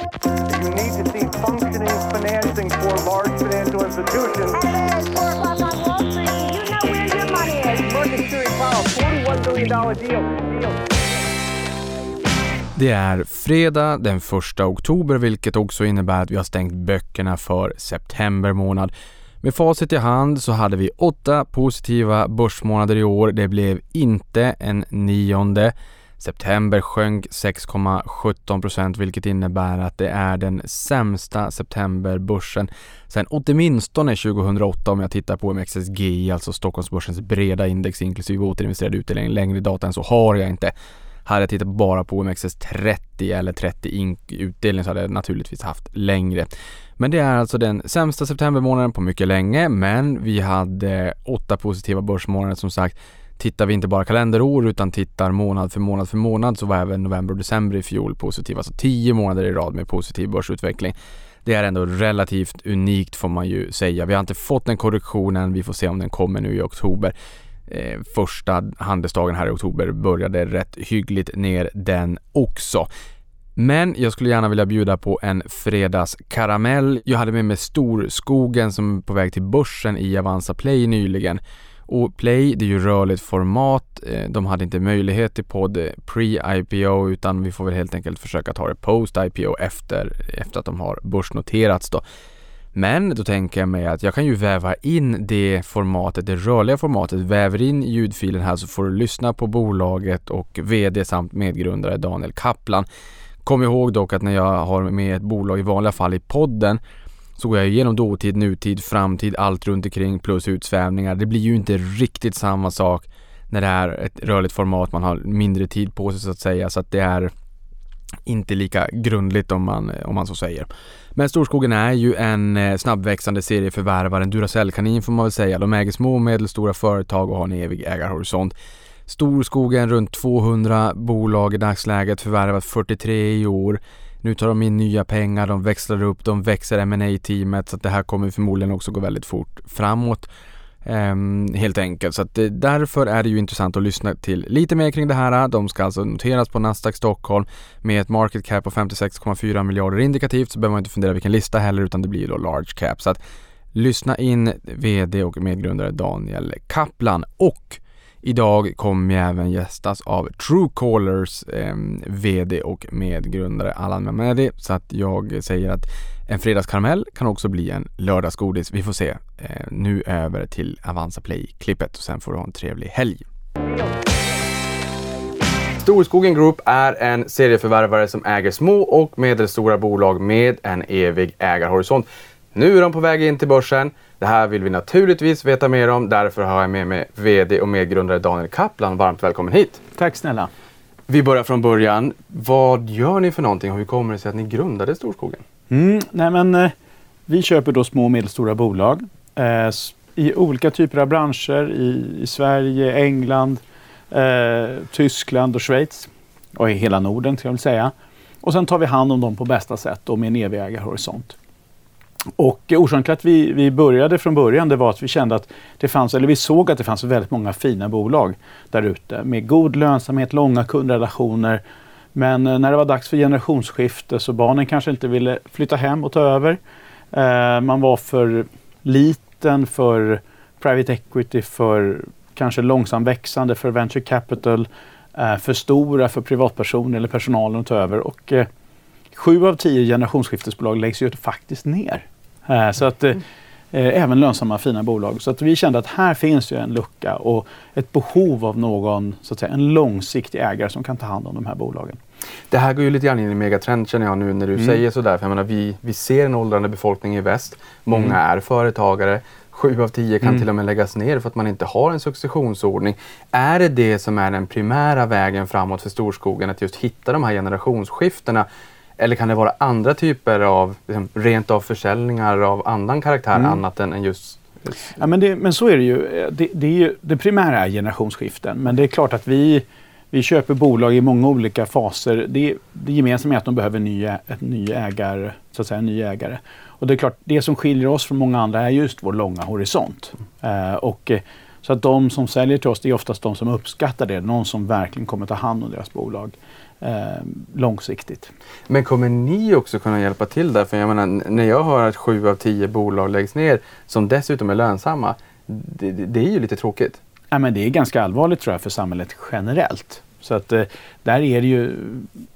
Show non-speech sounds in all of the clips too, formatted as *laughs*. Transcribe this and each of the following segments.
You need to see functioning financing for large financial institutions. Hello, it's 4 o'clock on Wall Street. You know where your money is. Market Series Powell, $41 billion deal. deal. Det är fredag den 1 oktober vilket också innebär att vi har stängt böckerna för september månad. Med facit i hand så hade vi åtta positiva börsmånader i år. Det blev inte en nionde. September sjönk 6,17% vilket innebär att det är den sämsta septemberbörsen sen åtminstone 2008 om jag tittar på MXSGI, alltså Stockholmsbörsens breda index inklusive återinvesterad utdelning. Längre data än så har jag inte. Hade jag tittat bara på OMXS30 eller 30 ink utdelning så hade jag naturligtvis haft längre. Men det är alltså den sämsta septembermånaden på mycket länge, men vi hade åtta positiva börsmånader som sagt. Tittar vi inte bara kalenderår utan tittar månad för månad för månad så var även november och december i fjol positiva, alltså tio månader i rad med positiv börsutveckling. Det är ändå relativt unikt får man ju säga. Vi har inte fått den korrektionen, vi får se om den kommer nu i oktober. Eh, första handelsdagen här i oktober började rätt hyggligt ner den också. Men jag skulle gärna vilja bjuda på en fredagskaramell. Jag hade med mig Storskogen som är på väg till börsen i Avanza Play nyligen. Och Play, det är ju rörligt format. Eh, de hade inte möjlighet till podd pre-IPO utan vi får väl helt enkelt försöka ta det post-IPO efter, efter att de har börsnoterats då. Men då tänker jag mig att jag kan ju väva in det formatet, det rörliga formatet, väver in ljudfilen här så får du lyssna på bolaget och VD samt medgrundare Daniel Kaplan. Kom ihåg dock att när jag har med ett bolag i vanliga fall i podden så går jag igenom dåtid, nutid, framtid, allt runt omkring plus utsvävningar. Det blir ju inte riktigt samma sak när det är ett rörligt format, man har mindre tid på sig så att säga så att det är inte lika grundligt om man, om man så säger. Men Storskogen är ju en eh, snabbväxande serieförvärvare, en Duracellkanin får man väl säga. De äger små och medelstora företag och har en evig ägarhorisont. Storskogen runt 200 bolag i dagsläget, förvärvat 43 i år. Nu tar de in nya pengar, de växlar upp, de växer ma teamet så att det här kommer förmodligen också gå väldigt fort framåt. Um, helt enkelt. Så att det, därför är det ju intressant att lyssna till lite mer kring det här. De ska alltså noteras på Nasdaq Stockholm med ett market cap på 56,4 miljarder indikativt så behöver man inte fundera vilken lista heller utan det blir då large cap. Så att lyssna in VD och medgrundare Daniel Kaplan och Idag kommer jag även gästas av Truecallers eh, VD och medgrundare Allan Mehmedi så att jag säger att en fredagskaramell kan också bli en lördagsgodis. Vi får se. Eh, nu över till Avanza Play-klippet och sen får du ha en trevlig helg. Storskogen Group är en serieförvärvare som äger små och medelstora bolag med en evig ägarhorisont. Nu är de på väg in till börsen. Det här vill vi naturligtvis veta mer om. Därför har jag med mig VD och medgrundare Daniel Kaplan. Varmt välkommen hit. Tack snälla. Vi börjar från början. Vad gör ni för någonting och hur kommer det sig att ni grundade Storskogen? Mm, nej men, eh, vi köper då små och medelstora bolag eh, i olika typer av branscher i, i Sverige, England, eh, Tyskland och Schweiz och i hela Norden kan jag väl säga. Och sen tar vi hand om dem på bästa sätt och med en evig ägarhorisont. Och orsaken till att vi, vi började från början det var att vi kände att det fanns, eller vi såg att det fanns väldigt många fina bolag där ute med god lönsamhet, långa kundrelationer. Men eh, när det var dags för generationsskifte så barnen kanske inte ville flytta hem och ta över. Eh, man var för liten för private equity, för kanske långsamt växande för venture capital, eh, för stora för privatpersoner eller personalen att ta över. Och, eh, Sju av tio generationsskiftesbolag läggs ju faktiskt ner. Eh, så att, eh, eh, även lönsamma fina bolag. Så att vi kände att här finns ju en lucka och ett behov av någon, så att säga, en långsiktig ägare som kan ta hand om de här bolagen. Det här går ju lite grann in i megatrend känner jag nu när du mm. säger sådär. För jag menar, vi, vi ser en åldrande befolkning i väst. Många mm. är företagare. Sju av tio kan mm. till och med läggas ner för att man inte har en successionsordning. Är det det som är den primära vägen framåt för storskogen? Att just hitta de här generationsskiftena eller kan det vara andra typer av liksom, rent av försäljningar av annan karaktär mm. annat än, än just Ja, men, det, men så är det ju. Det, det, är ju. det primära är generationsskiften. Men det är klart att vi, vi köper bolag i många olika faser. Det, det gemensamma är att de behöver ny, ett ny ägare, så att säga, en ny ägare. Och det är klart, det som skiljer oss från många andra är just vår långa horisont. Mm. Uh, och, så att de som säljer till oss, det är oftast de som uppskattar det. Någon som verkligen kommer ta hand om deras bolag. Eh, långsiktigt. Men kommer ni också kunna hjälpa till där? För jag menar, när jag hör att sju av tio bolag läggs ner som dessutom är lönsamma, det, det, är ju lite tråkigt. Ja, men det är ganska allvarligt tror jag för samhället generellt. Så att eh, där är det ju,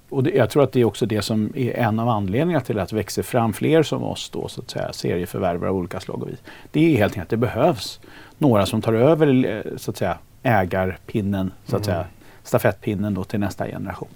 och det, jag tror att det är också det som är en av anledningarna till att det växer fram fler som oss då, så att säga, serieförvärvare av olika slag och vis. Det är helt enkelt att det behövs några som tar över eh, så att säga, ägarpinnen, så att säga, stafettpinnen då till nästa generation.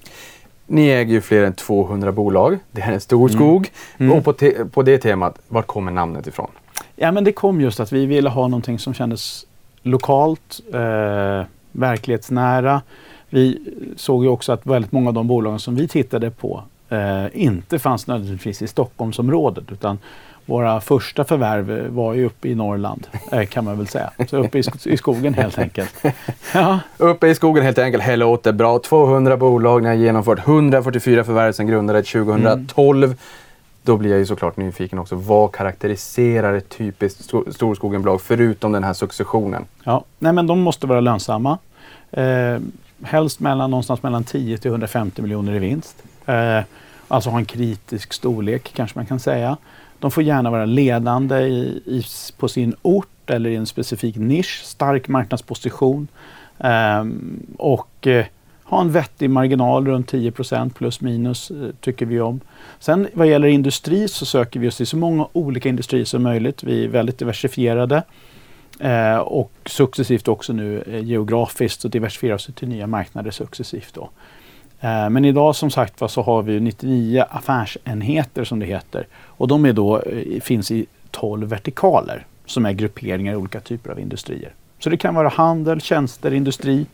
Ni äger ju fler än 200 bolag. Det här är en stor skog. Mm. Och på, te- på det temat, vart kommer namnet ifrån? Ja, men det kom just att vi ville ha någonting som kändes lokalt, eh, verklighetsnära. Vi såg ju också att väldigt många av de bolagen som vi tittade på eh, inte fanns nödvändigtvis i Stockholmsområdet utan våra första förvärv var ju uppe i Norrland eh, kan man väl säga. Så uppe i, i skogen helt enkelt. Ja, Uppe i skogen helt enkelt. Det låter bra. 200 bolag, ni har genomfört 144 förvärv sedan grundades 2012. Då blir jag ju såklart nyfiken också. Vad karaktäriserar ett typiskt sto- storskogenbolag förutom den här successionen? Ja, nej men de måste vara lönsamma. Eh, helst mellan, någonstans mellan 10 till 150 miljoner i vinst. Eh, alltså ha en kritisk storlek kanske man kan säga. De får gärna vara ledande i, i, på sin ort eller i en specifik nisch, stark marknadsposition. Eh, och eh, ha en vettig marginal runt 10% plus minus eh, tycker vi om. Sen vad gäller industri så söker vi oss till så många olika industrier som möjligt. Vi är väldigt diversifierade. Eh, och successivt också nu eh, geografiskt och diversifierar oss till nya marknader successivt. Då. Eh, men idag som sagt var så har vi 99 affärsenheter som det heter. Och de är då, eh, finns i 12 vertikaler som är grupperingar i olika typer av industrier. Så det kan vara handel, tjänster, industri.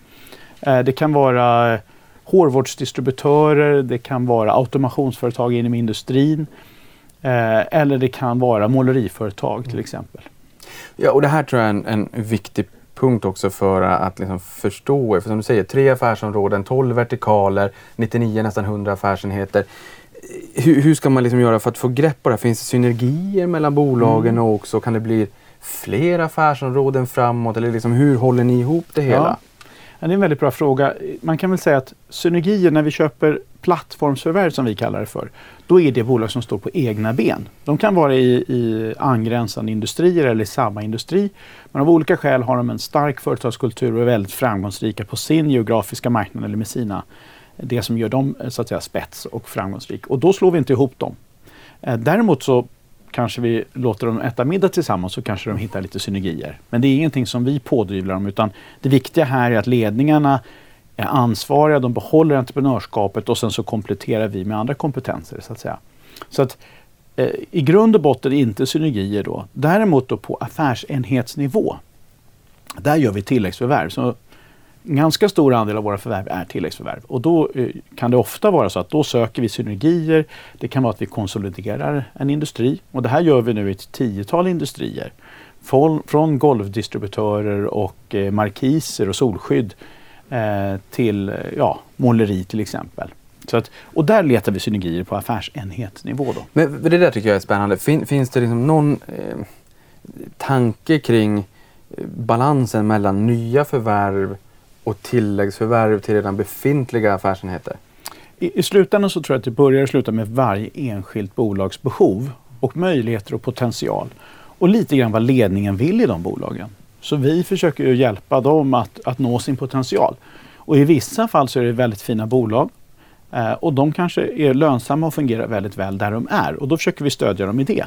Eh, det kan vara hårvårdsdistributörer, det kan vara automationsföretag inom industrin. Eller det kan vara måleriföretag till exempel. Ja, och det här tror jag är en, en viktig punkt också för att liksom förstå. För som du säger, tre affärsområden, 12 vertikaler, 99 nästan 100 affärsenheter. Hur, hur ska man liksom göra för att få grepp på det här? Finns det synergier mellan bolagen och också kan det bli fler affärsområden framåt? Eller liksom, hur håller ni ihop det hela? Ja. Ja, det är en väldigt bra fråga. Man kan väl säga att synergier när vi köper plattformsförvärv som vi kallar det för, då är det bolag som står på egna ben. De kan vara i, i angränsande industrier eller i samma industri. Men av olika skäl har de en stark företagskultur och är väldigt framgångsrika på sin geografiska marknad eller med sina, det som gör dem eh, så att säga spets och framgångsrik. Och då slår vi inte ihop dem. Eh, däremot så kanske vi låter dem äta middag tillsammans så kanske de hittar lite synergier. Men det är ingenting som vi pådyvlar dem utan det viktiga här är att ledningarna är ansvariga, de behåller entreprenörskapet och sen så kompletterar vi med andra kompetenser så att säga. Så att eh, i grund och botten inte synergier då. Däremot då på affärsenhetsnivå. Där gör vi tilläggsförvärv. Så en ganska stor andel av våra förvärv är tilläggsförvärv. Och då eh, kan det ofta vara så att då söker vi synergier. Det kan vara att vi konsoliderar en industri. Och det här gör vi nu i ett tiotal industrier. Från, från golvdistributörer och eh, markiser och solskydd eh, till ja, måleri till exempel. Så att, och där letar vi synergier på affärsenhetsnivå. Då. Men det där tycker jag är spännande. Fin, finns det liksom någon eh, tanke kring eh, balansen mellan nya förvärv och tilläggsförvärv till redan befintliga affärsenheter? I, I slutändan så tror jag att det börjar och slutar med varje enskilt bolags behov och möjligheter och potential. Och lite grann vad ledningen vill i de bolagen. Så vi försöker ju hjälpa dem att, att nå sin potential. Och i vissa fall så är det väldigt fina bolag. Eh, och de kanske är lönsamma och fungerar väldigt väl där de är. Och då försöker vi stödja dem i det.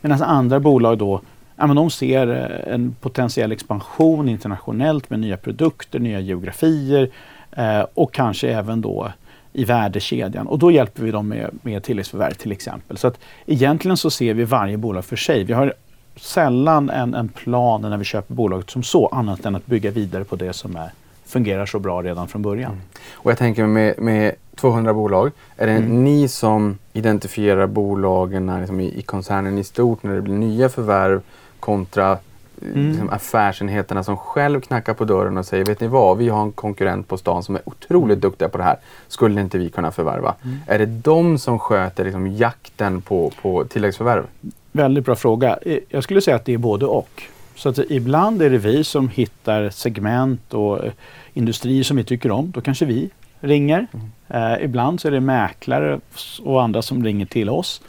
Medan andra bolag då ja, men de ser eh, en potentiell expansion internationellt med nya produkter, nya geografier eh, och kanske även då i värdekedjan. Och då hjälper vi dem med, med tilläggsförvärv till exempel. Så att egentligen så ser vi varje bolag för sig. Vi har sällan en, en plan när vi köper bolaget som så, annat än att bygga vidare på det som är, fungerar så bra redan från början. Och jag tänker med, med 200 bolag, är det Mm. ni som identifierar bolagen liksom i, i koncernen i stort när det blir nya förvärv kontra eh, Mm. liksom affärsenheterna som själv knackar på dörren och säger vet ni vad, vi har en konkurrent på stan som är otroligt duktiga på det här. Skulle inte vi kunna förvärva? Mm. Är det de som sköter liksom jakten på, på tilläggsförvärv? Väldigt bra fråga. Jag skulle säga att det är både och. Så att ibland är det vi som hittar segment och eh, industrier som vi tycker om. Då kanske vi ringer. Eh, ibland så är det mäklare och andra som ringer till oss.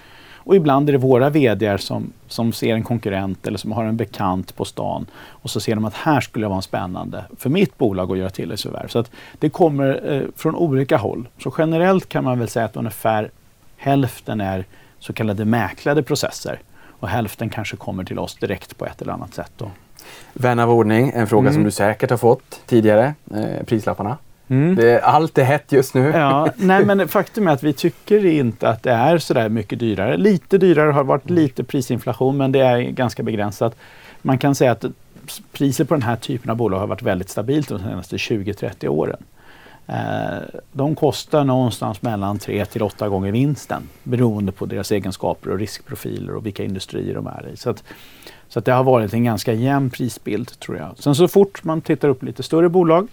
Och ibland är det våra VDR som, som ser en konkurrent eller som har en bekant på stan och så ser de att här skulle det vara spännande för mitt bolag att göra tilläggsförvärv. Så att det kommer eh, från olika håll. Så generellt kan man väl säga att ungefär hälften är så kallade mäklade processer och hälften kanske kommer till oss direkt på ett eller annat sätt. Då. Vän av ordning, en fråga Mm. som du säkert har fått tidigare. Eh, prislapparna. Mm. Det, allt är hett just nu. Ja, *laughs* nej men faktum är att vi tycker inte att det är sådär mycket dyrare. Lite dyrare har varit lite prisinflation men det är ganska begränsat. Man kan säga att priset på den här typen av bolag har varit väldigt stabilt de senaste 20-30 åren. Eh, de kostar någonstans mellan 3 till 8 gånger vinsten beroende på deras egenskaper och riskprofiler och vilka industrier de är i. Så att, så att det har varit en ganska jämn prisbild tror jag. Sen så fort man tittar upp lite större bolag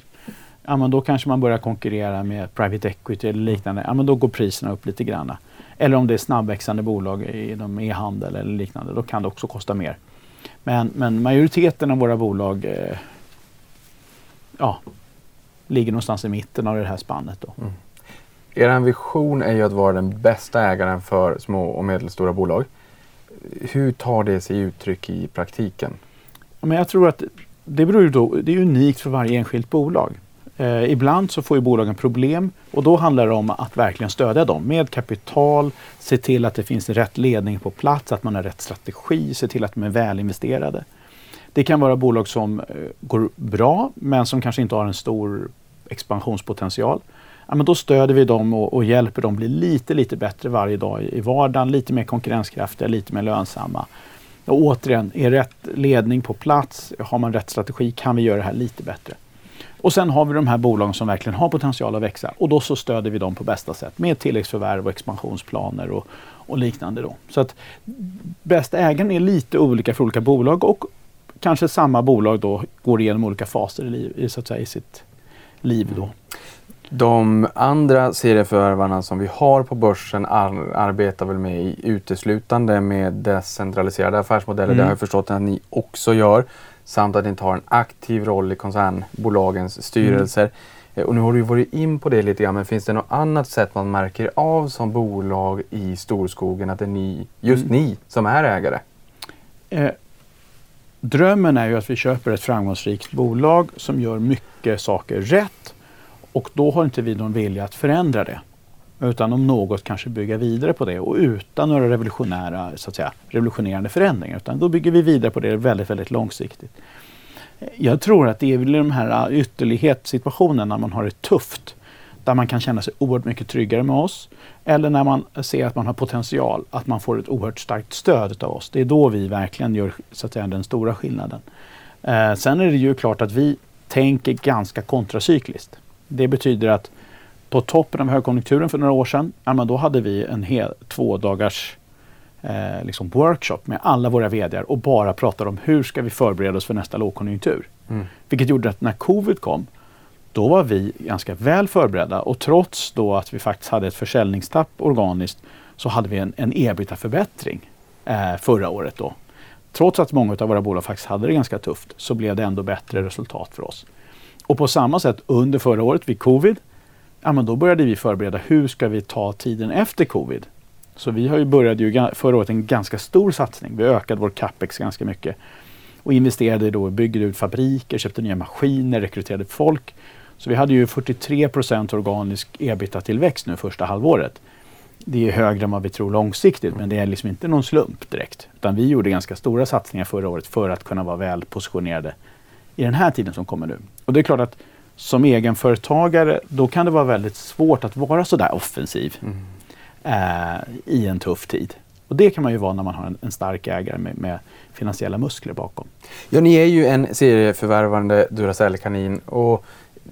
ja, men då kanske man börjar konkurrera med private equity eller liknande. Ja, men då går priserna upp lite grann. Eller om det är snabbväxande bolag inom e-handel eller liknande, då kan det också kosta mer. Men, men majoriteten av våra bolag eh, ja, ligger någonstans i mitten av det här spannet. Då. Er vision är ju att vara den bästa ägaren för små och medelstora bolag. Hur tar det sig uttryck i praktiken? Men jag tror att det, beror ju då, det är unikt för varje enskilt bolag. Eh, ibland så får ju bolagen problem och då handlar det om att verkligen stödja dem med kapital, se till att det finns rätt ledning på plats, att man har rätt strategi, se till att de är välinvesterade. Det kan vara bolag som eh, går bra men som kanske inte har en stor expansionspotential. Ja, men då stöder vi dem och, och hjälper dem bli lite, lite bättre varje dag i, i vardagen, lite mer konkurrenskraftiga, lite mer lönsamma. Och återigen, är rätt ledning på plats, har man rätt strategi, kan vi göra det här lite bättre. Och sen har vi de här bolagen som verkligen har potential att växa och då så stöder vi dem på bästa sätt med tilläggsförvärv och expansionsplaner och, och liknande. Då. Så att bästa ägaren är lite olika för olika bolag och kanske samma bolag då går igenom olika faser i, liv, så att säga, i sitt liv. Då. De andra serieförvärvarna som vi har på börsen ar- arbetar väl med i uteslutande med decentraliserade affärsmodeller. Mm. Det har jag förstått att ni också gör. Samt att ni tar en aktiv roll i koncernbolagens styrelser. Eh, Och nu har du ju varit in på det lite grann, men finns det något annat sätt man märker av som bolag i storskogen att det är ni, just Mm. ni som är ägare? Eh, drömmen är ju att vi köper ett framgångsrikt bolag som gör mycket saker rätt och då har inte vi någon vilja att förändra det. Utan om något kanske bygga vidare på det och utan några revolutionära, så att säga, revolutionerande förändringar. Utan då bygger vi vidare på det väldigt, väldigt långsiktigt. Jag tror att det är väl de här äh, ytterlighetssituationerna när man har det tufft. Där man kan känna sig oerhört mycket tryggare med oss. Eller när man ser att man har potential, att man får ett oerhört starkt stöd av oss. Det är då vi verkligen gör så att säga, den stora skillnaden. Eh, sen är det ju klart att vi tänker ganska kontracykliskt. Det betyder att på toppen av högkonjunkturen för några år sedan, ja, men då hade vi en hel två dagars eh, liksom workshop med alla våra VD och bara pratade om hur ska vi förbereda oss för nästa lågkonjunktur. Mm. Vilket gjorde att när covid kom, då var vi ganska väl förberedda och trots då att vi faktiskt hade ett försäljningstapp organiskt så hade vi en, en ebitda-förbättring eh, förra året då. Trots att många av våra bolag faktiskt hade det ganska tufft så blev det ändå bättre resultat för oss. Och på samma sätt under förra året vid covid, ja, men då började vi förbereda hur ska vi ta tiden efter covid. Så vi har ju började ju förra året en ganska stor satsning. Vi ökade vår capex ganska mycket och investerade då, byggde ut fabriker, köpte nya maskiner, rekryterade folk. Så vi hade ju 43% organisk ebitda-tillväxt nu första halvåret. Det är högre än vad vi tror långsiktigt men det är liksom inte någon slump direkt. Utan vi gjorde ganska stora satsningar förra året för att kunna vara väl positionerade i den här tiden som kommer nu. Och det är klart att som egenföretagare då kan det vara väldigt svårt att vara sådär offensiv eh, i en tuff tid. Och det kan man ju vara när man har en, en stark ägare med, med finansiella muskler bakom. Ja, ni är ju en serieförvärvande Duracell-kanin och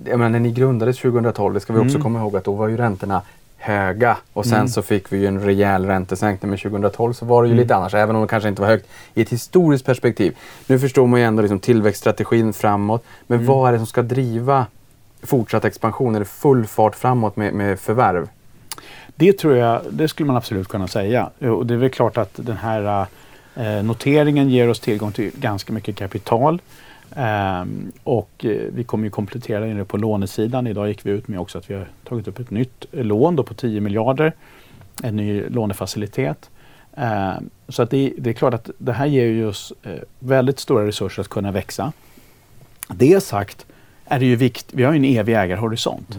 jag menar, när ni grundades 2012, det ska vi också Mm. komma ihåg att då var ju räntorna höga och sen Mm. så fick vi ju en rejäl räntesänkning men 2012 så var det ju Mm. lite annars, även om det kanske inte var högt i ett historiskt perspektiv. Nu förstår man ju ändå liksom tillväxtstrategin framåt, men Mm. vad är det som ska driva fortsatt expansion? Är det full fart framåt med, med förvärv? Det tror jag, det skulle man absolut kunna säga. Och det är väl klart att den här eh, noteringen ger oss tillgång till ganska mycket kapital. Ehm, och eh, vi kommer ju komplettera det på lånesidan. Idag gick vi ut med också att vi har tagit upp ett nytt lån då på 10 miljarder. En ny lånefacilitet. Ehm, så att det, det är klart att det här ger ju oss eh, väldigt stora resurser att kunna växa. Det sagt är det ju viktigt, vi har ju en evig ägarhorisont.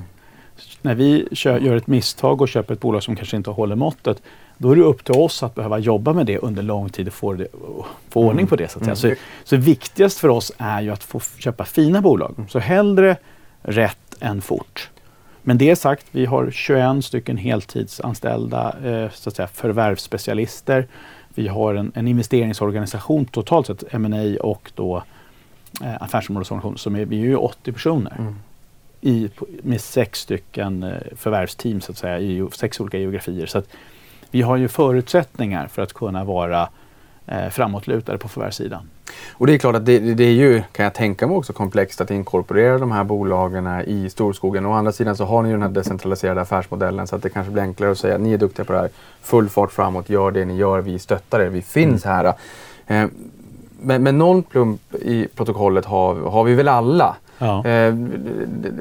När vi kö- gör ett misstag och köper ett bolag som kanske inte håller måttet, då är det upp till oss att behöva jobba med det under lång tid och få, det, få ordning på det. Så, att säga. Så, så viktigast för oss är ju att få köpa fina bolag. Så hellre rätt än fort. Men det sagt, vi har 21 stycken heltidsanställda eh, så att säga, förvärvsspecialister. Vi har en, en investeringsorganisation totalt sett, M&A och då eh, affärsområdesorganisation, som är, vi är ju 80 personer. I, på- med sex stycken eh, förvärvsteam så att säga, i sex olika geografier. Så att vi har ju förutsättningar för att kunna vara eh, framåtlutade på förvärvssidan. Och det är klart att det, det är ju, kan jag tänka mig också, komplext att inkorporera de här bolagen i storskogen. Å andra sidan så har ni ju den här decentraliserade affärsmodellen så att det kanske blir enklare att säga ni är duktiga på det här. Full fart framåt, gör det ni gör, vi stöttar er, vi finns här. Eh, men, men någon plump i protokollet har, har vi väl alla. Ja. Eh,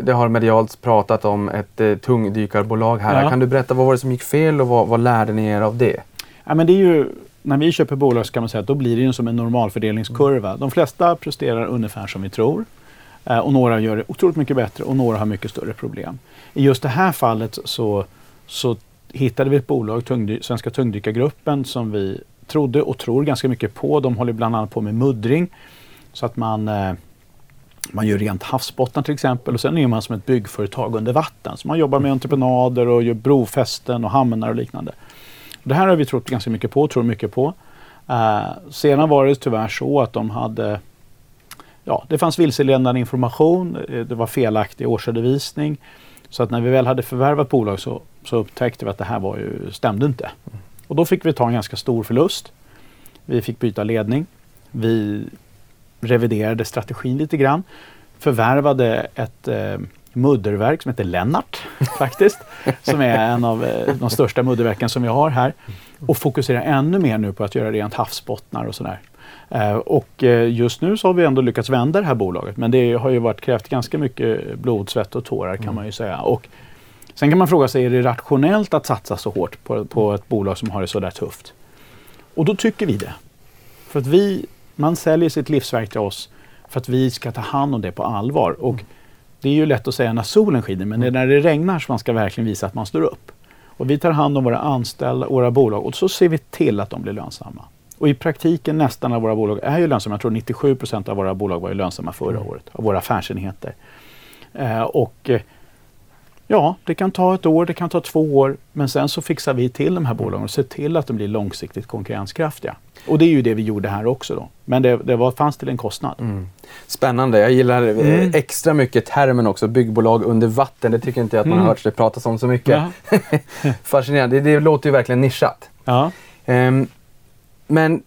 det, har medialt pratat om ett eh, tungdykarbolag här. Ja. Kan du berätta vad var det som gick fel och vad, vad lärde ni er av det? Ja, men det är ju, när vi köper bolag så kan man säga att då blir det ju som en normalfördelningskurva. De flesta presterar ungefär som vi tror. Eh, och några gör det otroligt mycket bättre och några har mycket större problem. I just det här fallet så, så hittade vi ett bolag, tungdy, Svenska tungdykargruppen, som vi trodde och tror ganska mycket på. De håller bland annat på med muddring. Så att man, man gör rent havsbottnar till exempel och sen är man som ett byggföretag under vatten. Så man jobbar med entreprenader och gör brofästen och hamnar och liknande. Det här har vi trott ganska mycket på, tror mycket på. Eh, sedan var det tyvärr så att de hade Ja, det fanns vilseledande information, eh, det var felaktig årsredovisning. Så att när vi väl hade förvärvat bolag så, så upptäckte vi att det här var ju, stämde inte. Och då fick vi ta en ganska stor förlust. Vi fick byta ledning. Vi reviderade strategin lite grann. Förvärvade ett eh, mudderverk som heter Lennart *laughs* faktiskt. som är en av eh, de största mudderverken som vi har här. Och fokuserar ännu mer nu på att göra rent havsbottnar och sådär. Eh, och eh, just nu så har vi ändå lyckats vända det här bolaget. Men det har ju varit, krävt ganska mycket blod, svett och tårar kan man ju säga. Och sen kan man fråga sig, är det rationellt att satsa så hårt på, på ett bolag som har det så där tufft? Och då tycker vi det. För att vi, man säljer sitt livsverk till oss för att vi ska ta hand om det på allvar. Och det är ju lätt att säga när solen skiner, men det är när det regnar som man ska verkligen visa att man står upp. Och vi tar hand om våra anställda, våra bolag och så ser vi till att de blir lönsamma. Och i praktiken nästan alla våra bolag är ju lönsamma. Jag tror 97 procent av våra bolag var ju lönsamma förra året, av våra affärsenheter. Eh, och eh, ja, det kan ta ett år, det kan ta två år, men sen så fixar vi till de här bolagen och ser till att de blir långsiktigt konkurrenskraftiga. Och det är ju det vi gjorde här också då. Men det, det var, fanns till en kostnad. Spännande. Jag gillar eh, Mm. extra mycket termen också. Byggbolag under vatten. Det tycker inte jag att man har hört det pratas om så mycket. Ja. *laughs* Fascinerande. Det, det låter ju verkligen nischat. Ja. Ehm, men,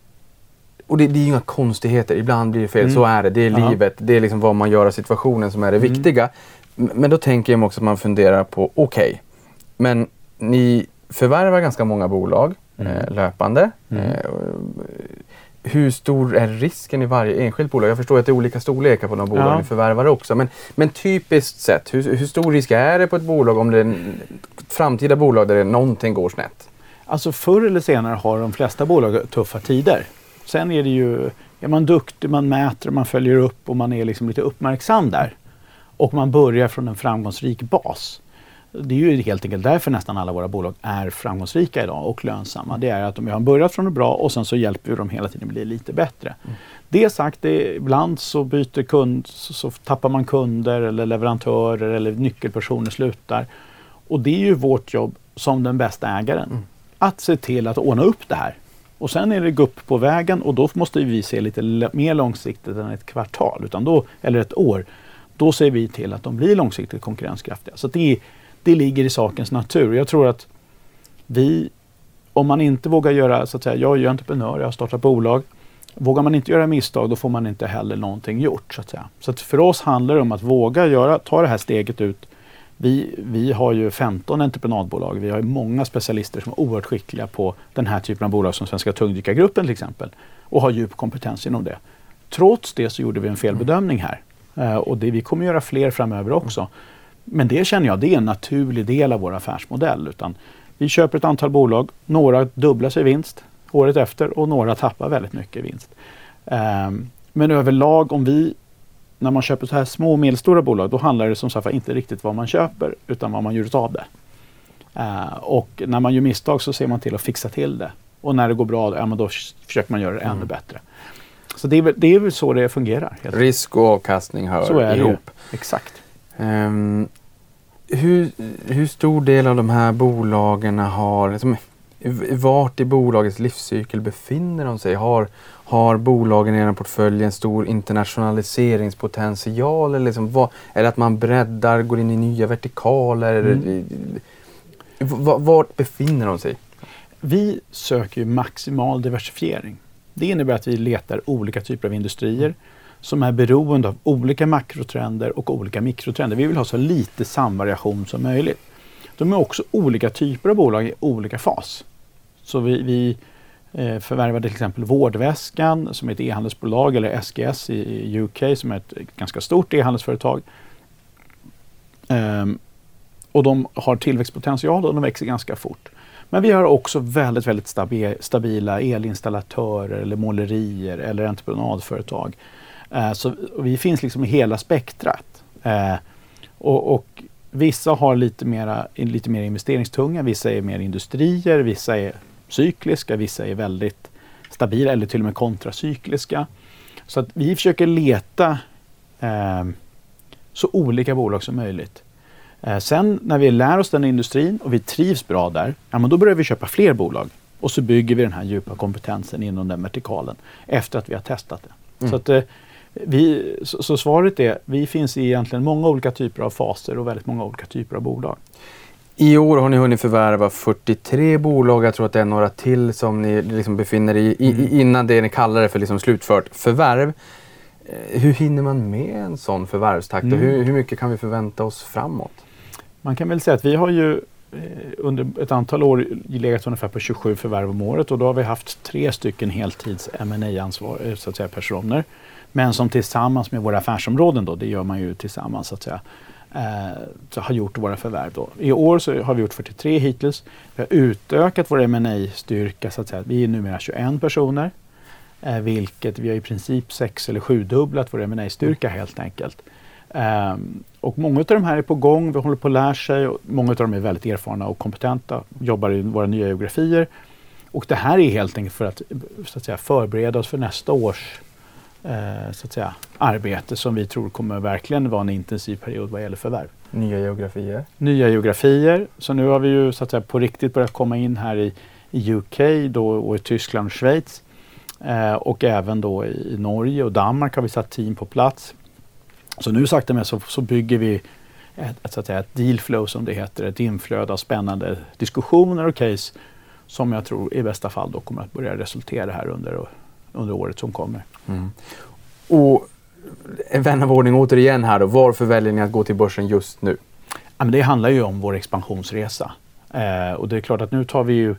och det, det är ju inga konstigheter. Ibland blir det fel. Mm. Så är det. Det är Ja. livet. Det är liksom vad man gör av situationen som är det Mm. viktiga. Men då tänker jag också att man funderar på, okej, men ni förvärvar ganska många bolag Mm. eh, löpande. Mm. Eh, hur stor är risken i varje enskilt bolag? Jag förstår att det är olika storlekar på de bolag Ja. ni förvärvar också. Men, men typiskt sett, hur, hur stor risk är det på ett bolag om det är en- ett framtida bolag där det någonting går snett? Alltså förr eller senare har de flesta bolag tuffa tider. Sen är det ju, är man duktig, man mäter, man följer upp och man är liksom lite uppmärksam där. Och man börjar från en framgångsrik bas. Det är ju helt enkelt därför nästan alla våra bolag är framgångsrika idag och lönsamma. Det är att de har börjat från det bra och sen så hjälper vi dem hela tiden bli lite bättre. Det sagt, det, ibland så byter kund, så, så tappar man kunder eller leverantörer eller nyckelpersoner slutar. Och det är ju vårt jobb som den bästa ägaren. Att se till att ordna upp det här. Och sen är det gupp på vägen och då måste vi se lite mer långsiktigt än ett kvartal, utan då, eller ett år. Då ser vi till att de blir långsiktigt konkurrenskraftiga. Så det, det ligger i sakens natur. Jag tror att vi, om man inte vågar göra, så att säga, jag är ju entreprenör, jag har startat bolag. Vågar man inte göra misstag, då får man inte heller någonting gjort. Så att säga. Så att för oss handlar det om att våga göra, ta det här steget ut. Vi, vi har ju 15 entreprenadbolag. Vi har ju många specialister som är oerhört skickliga på den här typen av bolag som Svenska tungdykargruppen till exempel. Och har djup kompetens inom det. Trots det så gjorde vi en felbedömning här. Eh, och det, vi kommer göra fler framöver också. Men det känner jag, det är en naturlig del av vår affärsmodell. Utan vi köper ett antal bolag, några dubblar sig vinst året efter och några tappar väldigt mycket vinst. Ehm, men överlag om vi, när man köper så här små och medelstora bolag, då handlar det som sagt inte riktigt vad man köper utan vad man gör av det. Eh, och när man gör misstag så ser man till att fixa till det. Och när det går bra, ja, men då försöker man göra det ännu Mm. bättre. Så det är, väl, det är väl så det fungerar. Helt Risk och avkastning hör så är det ihop. Exakt. Ehm, hur, hur stor del av de här bolagen har, liksom, vart i bolagets livscykel befinner de sig? Har, har bolagen i er portfölj en stor internationaliseringspotential? Eller, liksom, vad, eller att man breddar, går in i nya vertikaler? Mm. Vart befinner de sig? Vi söker ju maximal diversifiering. Det innebär att vi letar olika typer av industrier som är beroende av olika makrotrender och olika mikrotrender. Vi vill ha så lite samvariation som möjligt. De är också olika typer av bolag i olika fas. Så vi, vi eh, förvärvade till exempel Vårdväskan som är ett e-handelsbolag eller SGS i, UK som är ett ganska stort e-handelsföretag. Ehm, och de har tillväxtpotential och de växer ganska fort. Men vi har också väldigt, väldigt stabi- stabila elinstallatörer eller målerier eller entreprenadföretag. Eh, så vi finns liksom i hela spektrat. Eh, och, och vissa har lite, mera, lite mer investeringstunga, vissa är mer industrier, vissa är cykliska, vissa är väldigt stabila eller till och med kontracykliska. Så att vi försöker leta eh, så olika bolag som möjligt. Eh, sen när vi lär oss den industrin och vi trivs bra där, ja, men då börjar vi köpa fler bolag. Och så bygger vi den här djupa kompetensen inom den vertikalen efter att vi har testat det. Mm. Så, att, eh, vi, så, så svaret är, vi finns i egentligen många olika typer av faser och väldigt många olika typer av bolag. I år har ni hunnit förvärva 43 bolag. Jag tror att det är några till som ni liksom befinner er i, i, i innan det ni kallar det för liksom slutfört förvärv. Eh, Hur hinner man med en sån förvärvstakt och Mm. hur, hur mycket kan vi förvänta oss framåt? Man kan väl säga att vi har ju eh, under ett antal år legat ungefär på 27 förvärv om året och då har vi haft tre stycken heltids ma ansvar eh, så att säga, personer. Men som tillsammans med våra affärsområden då, det gör man ju tillsammans så att säga, eh, har gjort våra förvärv. Då. I år så har vi gjort 43 hittills. Vi har utökat vår ma styrka så att säga. Vi är numera 21 personer. Eh, vilket vi har i princip sex eller sjudubblat vår ma styrka helt enkelt. Ehm, och många av de här är på gång, vi håller på att lära sig och många av dem är väldigt erfarna och kompetenta, jobbar i våra nya geografier. Och det här är helt enkelt för att, så att säga, förbereda oss för nästa års eh, så att säga, arbete som vi tror kommer verkligen vara en intensiv period vad gäller förvärv. Nya geografier. Nya geografier, så nu har vi ju så att säga, på riktigt börjat komma in här i, i UK då, och i Tyskland och Schweiz. Eh, och även då i, i Norge och Danmark har vi satt team på plats. Så nu sakta med så, så bygger vi ett, så att säga, ett deal flow som det heter, ett inflöde av spännande diskussioner och case som jag tror i bästa fall då kommer att börja resultera här under, under året som kommer. Mm. Och en vän av ordning återigen här då. Varför väljer ni att gå till börsen just nu? Ja, men det handlar ju om vår expansionsresa. Eh, och det är klart att nu tar vi ju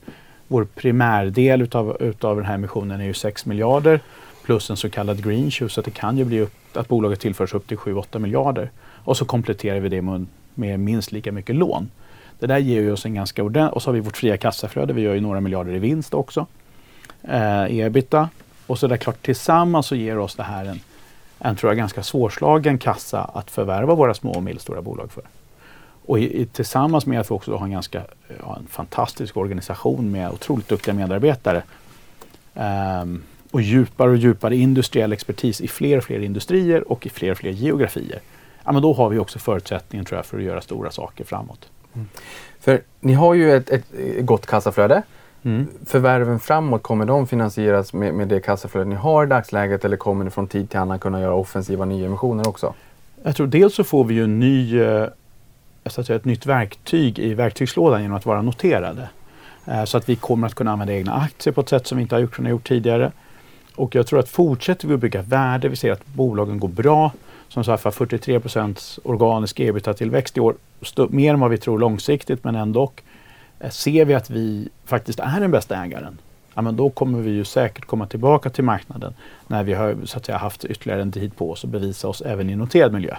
vår primärdel utav, utav den här emissionen är ju 6 miljarder plus en så kallad green shoe så att det kan ju bli upp, att bolaget tillförs upp till 7-8 miljarder. Och så kompletterar vi det med, med minst lika mycket lån. Det där ger ju oss en ganska ordentlig, och så har vi vårt fria kassaflöde, vi gör ju några miljarder i vinst också. Eh, ebita. Och så det klart tillsammans så ger oss det här en, en tror jag ganska svårslagen kassa att förvärva våra små och medelstora bolag för. Och i, i, tillsammans med att vi också har en ganska ja, en fantastisk organisation med otroligt duktiga medarbetare ehm, och djupare och djupare industriell expertis i fler och fler industrier och i fler och fler geografier. Ja, men då har vi också förutsättningen tror jag för att göra stora saker framåt. För ni har ju ett, ett gott kassaflöde. Mm. Förvärven framåt, kommer de finansieras med, med det kassaflöde ni har i dagsläget eller kommer ni från tid till annan kunna göra offensiva nyemissioner också? Jag tror dels så får vi ju en ny, eh, så att säga, ett nytt verktyg i verktygslådan genom att vara noterade. Eh, Så att vi kommer att kunna använda egna aktier på ett sätt som vi inte har gjort, kunnat gjort tidigare. Och jag tror att fortsätter vi att bygga värde, vi ser att bolagen går bra, som sagt var 43 organisk ebitda-tillväxt i år, mer än vad vi tror långsiktigt men ändå. Eh, ser vi att vi faktiskt är den bästa ägaren, ja, men då kommer vi ju säkert komma tillbaka till marknaden när vi har så att säga, haft ytterligare en tid på oss att bevisa oss även i noterad miljö.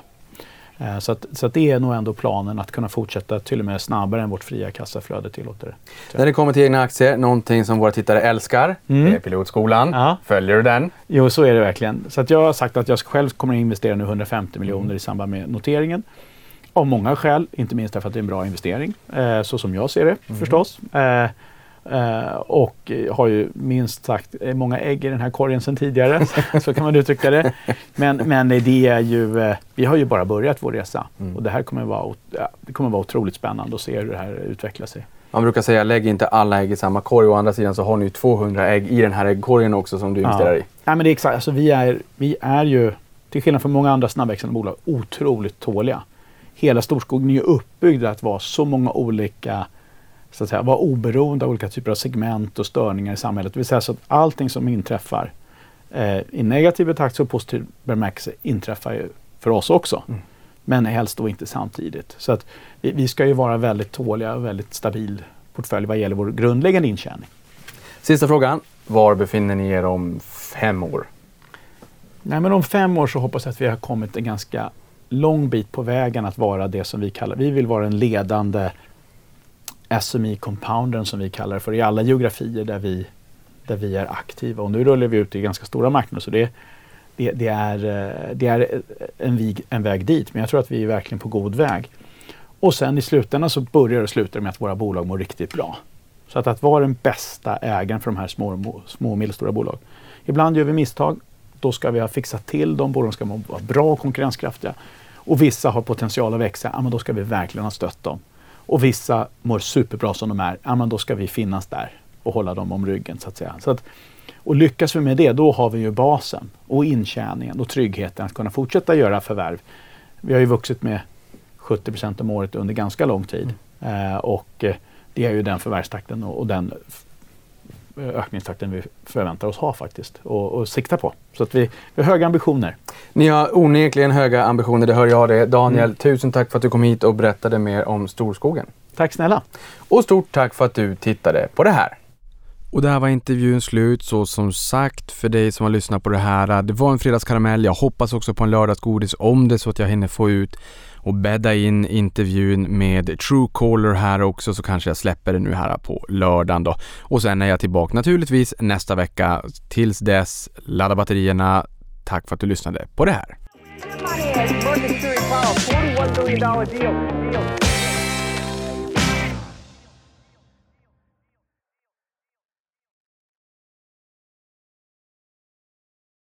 Eh, Så, att, så att det är nog ändå planen att kunna fortsätta till och med snabbare än vårt fria kassaflöde tillåter det. När det kommer till egna aktier, någonting som våra tittare älskar, Mm. det är Pilotskolan. Ja. Följer du den? Jo, så är det verkligen. Så att jag har sagt att jag själv kommer att investera nu 150 miljoner i samband med noteringen. Av många skäl, inte minst därför att det är en bra investering, eh, så som jag ser det förstås. Eh, och har ju minst sagt många ägg i den här korgen sedan tidigare, *laughs* så kan man uttrycka det. Men, men det är ju, eh, vi har ju bara börjat vår resa och det här kommer vara, ja, det kommer vara otroligt spännande att se hur det här utvecklar sig. Man brukar säga lägg inte alla ägg i samma korg. Å andra sidan så har ni ju 200 ägg i den här äggkorgen också som du investerar i. Nej, men det är exakt. Alltså, vi, är, vi är ju, till skillnad från många andra snabbväxande bolag, otroligt tåliga. Hela Storskogen är ju uppbyggd att vara så många olika, så att säga, vara oberoende av olika typer av segment och störningar i samhället. Det vill säga så att allting som inträffar eh, i negativ betraktelser och positiv bemärkelse inträffar ju för oss också. Men helst då inte samtidigt. Så att vi, vi ska ju vara väldigt tåliga och väldigt stabil portfölj vad gäller vår grundläggande intjäning. Sista frågan. Var befinner ni er om fem år? Nej, men om fem år så hoppas jag att vi har kommit en ganska lång bit på vägen att vara det som vi kallar, vi vill vara den ledande SME-compoundern som vi kallar det för i alla geografier där vi, där vi är aktiva. Och nu rullar vi ut i ganska stora marknader så det, det, det, är, eh, det är en, vig, en väg dit. Men jag tror att vi är verkligen på god väg. Och sen i slutändan så börjar och slutar det med att våra bolag mår riktigt bra. Så att, att vara den bästa ägaren för de här små, små och medelstora bolag. Ibland gör vi misstag. Då ska vi ha fixat till dem. Bolagen ska vara bra och konkurrenskraftiga. Och vissa har potential att växa. Ja, men då ska vi verkligen ha stött dem. Och vissa mår superbra som de är. Ja, men då ska vi finnas där och hålla dem om ryggen så att säga. Så att, och lyckas vi med det, då har vi ju basen och intjäningen och tryggheten att kunna fortsätta göra förvärv. Vi har ju vuxit med 70 procent om året under ganska lång tid. Eh, och eh, det är ju den förvärvstakten och, och den ökningstakten vi förväntar oss ha faktiskt och, och sikta på. Så att vi, vi har höga ambitioner. Ni har onekligen höga ambitioner, det hör jag det. Daniel, tusen tack för att du kom hit och berättade mer om Storskogen. Tack snälla! Och stort tack för att du tittade på det här. Och där var intervjun slut. Så som sagt, för dig som har lyssnat på det här, det var en fredagskaramell. Jag hoppas också på en lördagsgodis om det så att jag hinner få ut och bädda in intervjun med Truecaller här också så kanske jag släpper det nu här på lördagen då. Och sen är jag tillbaka naturligtvis nästa vecka. Tills dess, ladda batterierna. Tack för att du lyssnade på det här.